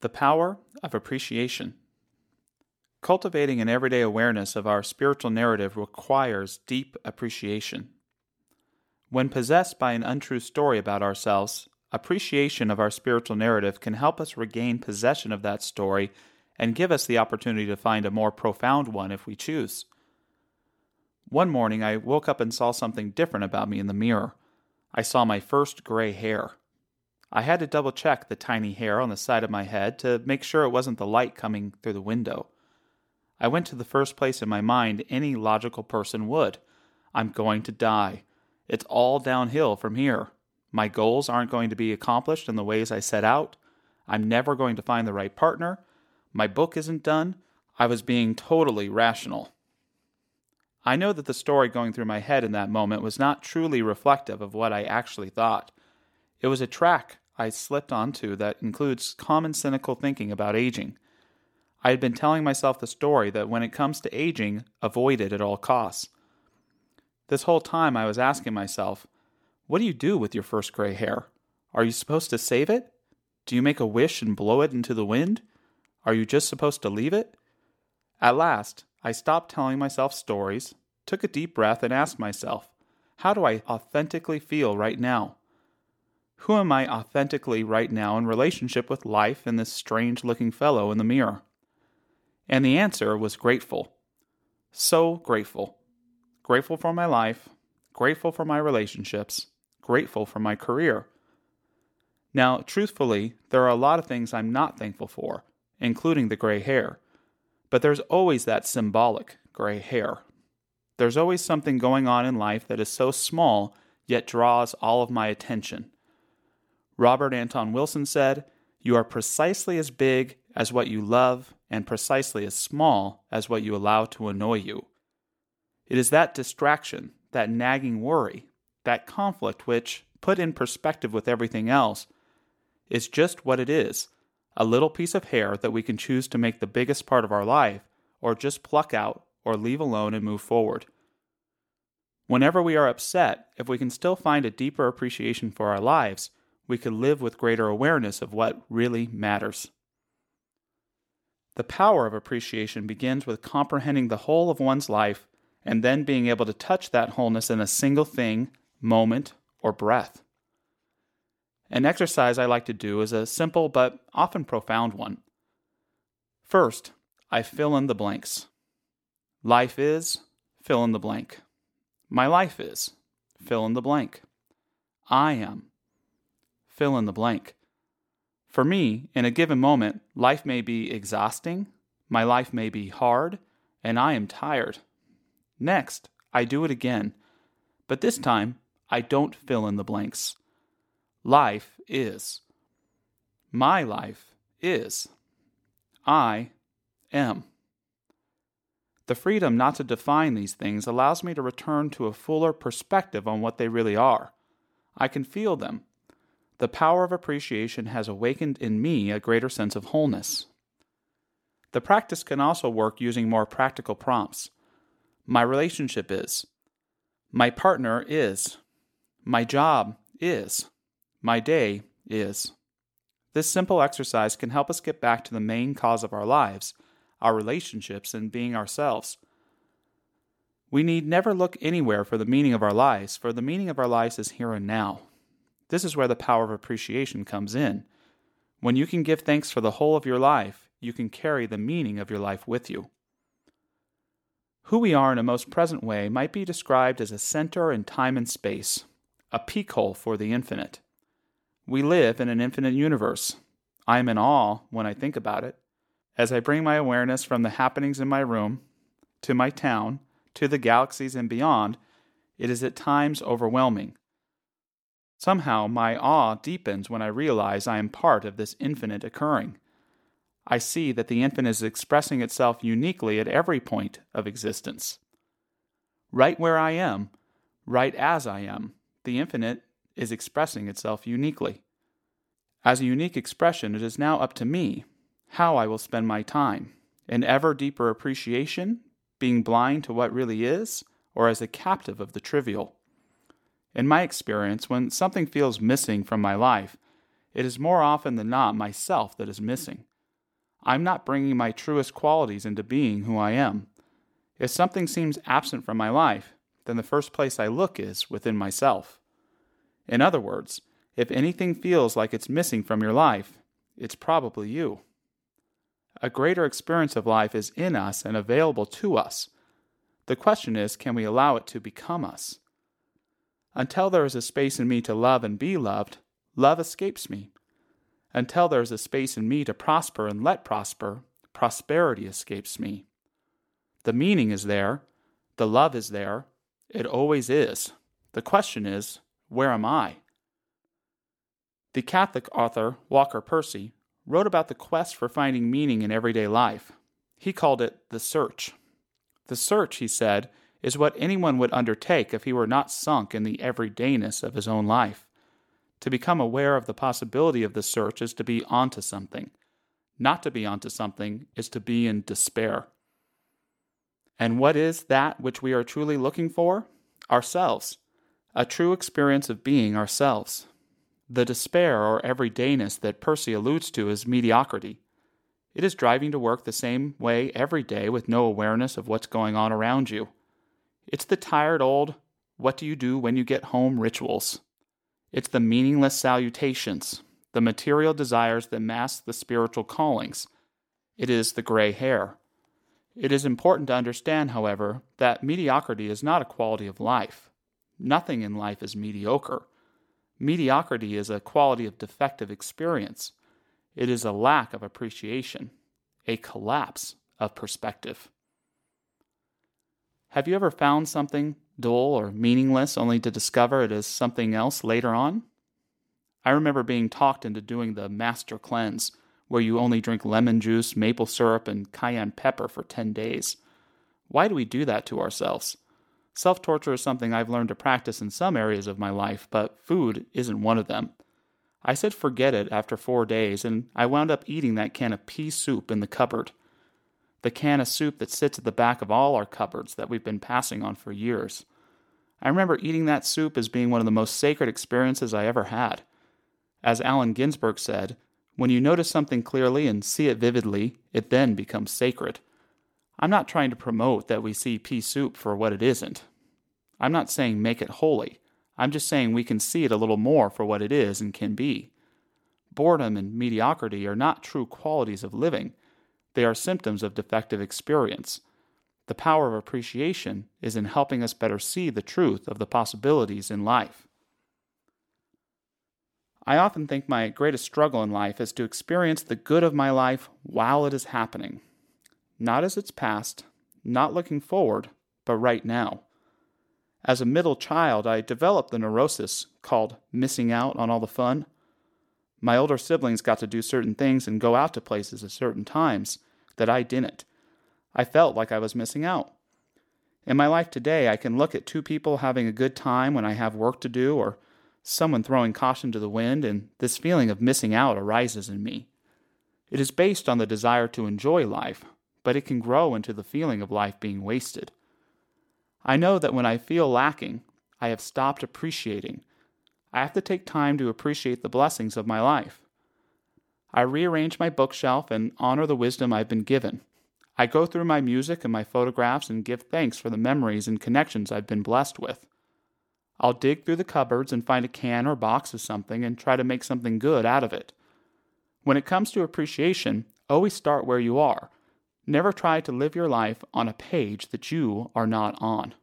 The power of appreciation. Cultivating an everyday awareness of our spiritual narrative requires deep appreciation. When possessed by an untrue story about ourselves, appreciation of our spiritual narrative can help us regain possession of that story and give us the opportunity to find a more profound one if we choose. One morning, I woke up and saw something different about me in the mirror. I saw my first gray hair. I had to double check the tiny hair on the side of my head to make sure it wasn't the light coming through the window. I went to the first place in my mind any logical person would. I'm going to die. It's all downhill from here. My goals aren't going to be accomplished in the ways I set out. I'm never going to find the right partner. My book isn't done. I was being totally rational. I know that the story going through my head in that moment was not truly reflective of what I actually thought. It was a track I slipped onto that includes common cynical thinking about aging. I had been telling myself the story that when it comes to aging, avoid it at all costs. This whole time I was asking myself, what do you do with your first gray hair? Are you supposed to save it? Do you make a wish and blow it into the wind? Are you just supposed to leave it? At last, I stopped telling myself stories, took a deep breath, and asked myself, How do I authentically feel right now? Who am I authentically right now in relationship with life and this strange looking fellow in the mirror? And the answer was grateful. So grateful. Grateful for my life, grateful for my relationships, grateful for my career. Now, truthfully, there are a lot of things I'm not thankful for, including the gray hair. But there's always that symbolic gray hair. There's always something going on in life that is so small yet draws all of my attention. Robert Anton Wilson said, You are precisely as big as what you love and precisely as small as what you allow to annoy you. It is that distraction, that nagging worry, that conflict which, put in perspective with everything else, is just what it is a little piece of hair that we can choose to make the biggest part of our life, or just pluck out or leave alone and move forward. Whenever we are upset, if we can still find a deeper appreciation for our lives, we could live with greater awareness of what really matters. The power of appreciation begins with comprehending the whole of one's life and then being able to touch that wholeness in a single thing, moment, or breath. An exercise I like to do is a simple but often profound one. First, I fill in the blanks. Life is, fill in the blank. My life is, fill in the blank. I am, fill in the blank. For me, in a given moment, life may be exhausting, my life may be hard, and I am tired. Next, I do it again, but this time I don't fill in the blanks. Life is. My life is. I am. The freedom not to define these things allows me to return to a fuller perspective on what they really are. I can feel them. The power of appreciation has awakened in me a greater sense of wholeness. The practice can also work using more practical prompts. My relationship is. My partner is. My job is. My day is. This simple exercise can help us get back to the main cause of our lives, our relationships, and being ourselves. We need never look anywhere for the meaning of our lives, for the meaning of our lives is here and now. This is where the power of appreciation comes in. When you can give thanks for the whole of your life, you can carry the meaning of your life with you. Who we are in a most present way might be described as a center in time and space, a peak hole for the infinite. We live in an infinite universe. I am in awe when I think about it. As I bring my awareness from the happenings in my room, to my town, to the galaxies and beyond, it is at times overwhelming. Somehow my awe deepens when I realize I am part of this infinite occurring. I see that the infinite is expressing itself uniquely at every point of existence. Right where I am, right as I am, the infinite is expressing itself uniquely. As a unique expression, it is now up to me how I will spend my time. in ever deeper appreciation, being blind to what really is, or as a captive of the trivial. In my experience, when something feels missing from my life, it is more often than not myself that is missing. I'm not bringing my truest qualities into being who I am. If something seems absent from my life, then the first place I look is within myself. In other words, if anything feels like it's missing from your life, it's probably you. A greater experience of life is in us and available to us. The question is can we allow it to become us? Until there is a space in me to love and be loved, love escapes me. Until there is a space in me to prosper and let prosper, prosperity escapes me. The meaning is there, the love is there, it always is. The question is, where am I? The Catholic author Walker Percy wrote about the quest for finding meaning in everyday life. He called it the search. The search, he said, is what anyone would undertake if he were not sunk in the everydayness of his own life. To become aware of the possibility of the search is to be onto something. Not to be onto something is to be in despair. And what is that which we are truly looking for? Ourselves. A true experience of being ourselves. The despair or everydayness that Percy alludes to is mediocrity. It is driving to work the same way every day with no awareness of what's going on around you. It's the tired old, what do you do when you get home rituals. It's the meaningless salutations, the material desires that mask the spiritual callings. It is the gray hair. It is important to understand, however, that mediocrity is not a quality of life. Nothing in life is mediocre. Mediocrity is a quality of defective experience. It is a lack of appreciation, a collapse of perspective. Have you ever found something dull or meaningless only to discover it is something else later on? I remember being talked into doing the master cleanse, where you only drink lemon juice, maple syrup, and cayenne pepper for 10 days. Why do we do that to ourselves? Self torture is something I've learned to practice in some areas of my life, but food isn't one of them. I said forget it after four days, and I wound up eating that can of pea soup in the cupboard the can of soup that sits at the back of all our cupboards that we've been passing on for years. I remember eating that soup as being one of the most sacred experiences I ever had. As Allen Ginsberg said, when you notice something clearly and see it vividly, it then becomes sacred. I'm not trying to promote that we see pea soup for what it isn't. I'm not saying make it holy. I'm just saying we can see it a little more for what it is and can be. Boredom and mediocrity are not true qualities of living they are symptoms of defective experience. The power of appreciation is in helping us better see the truth of the possibilities in life. I often think my greatest struggle in life is to experience the good of my life while it is happening. Not as it's past, not looking forward, but right now. As a middle child, I developed the neurosis called missing out on all the fun. My older siblings got to do certain things and go out to places at certain times, that I didn't. I felt like I was missing out. In my life today, I can look at two people having a good time when I have work to do, or someone throwing caution to the wind, and this feeling of missing out arises in me. It is based on the desire to enjoy life, but it can grow into the feeling of life being wasted. I know that when I feel lacking, I have stopped appreciating. I have to take time to appreciate the blessings of my life. I rearrange my bookshelf and honor the wisdom I've been given. I go through my music and my photographs and give thanks for the memories and connections I've been blessed with. I'll dig through the cupboards and find a can or box of something and try to make something good out of it. When it comes to appreciation, always start where you are. Never try to live your life on a page that you are not on.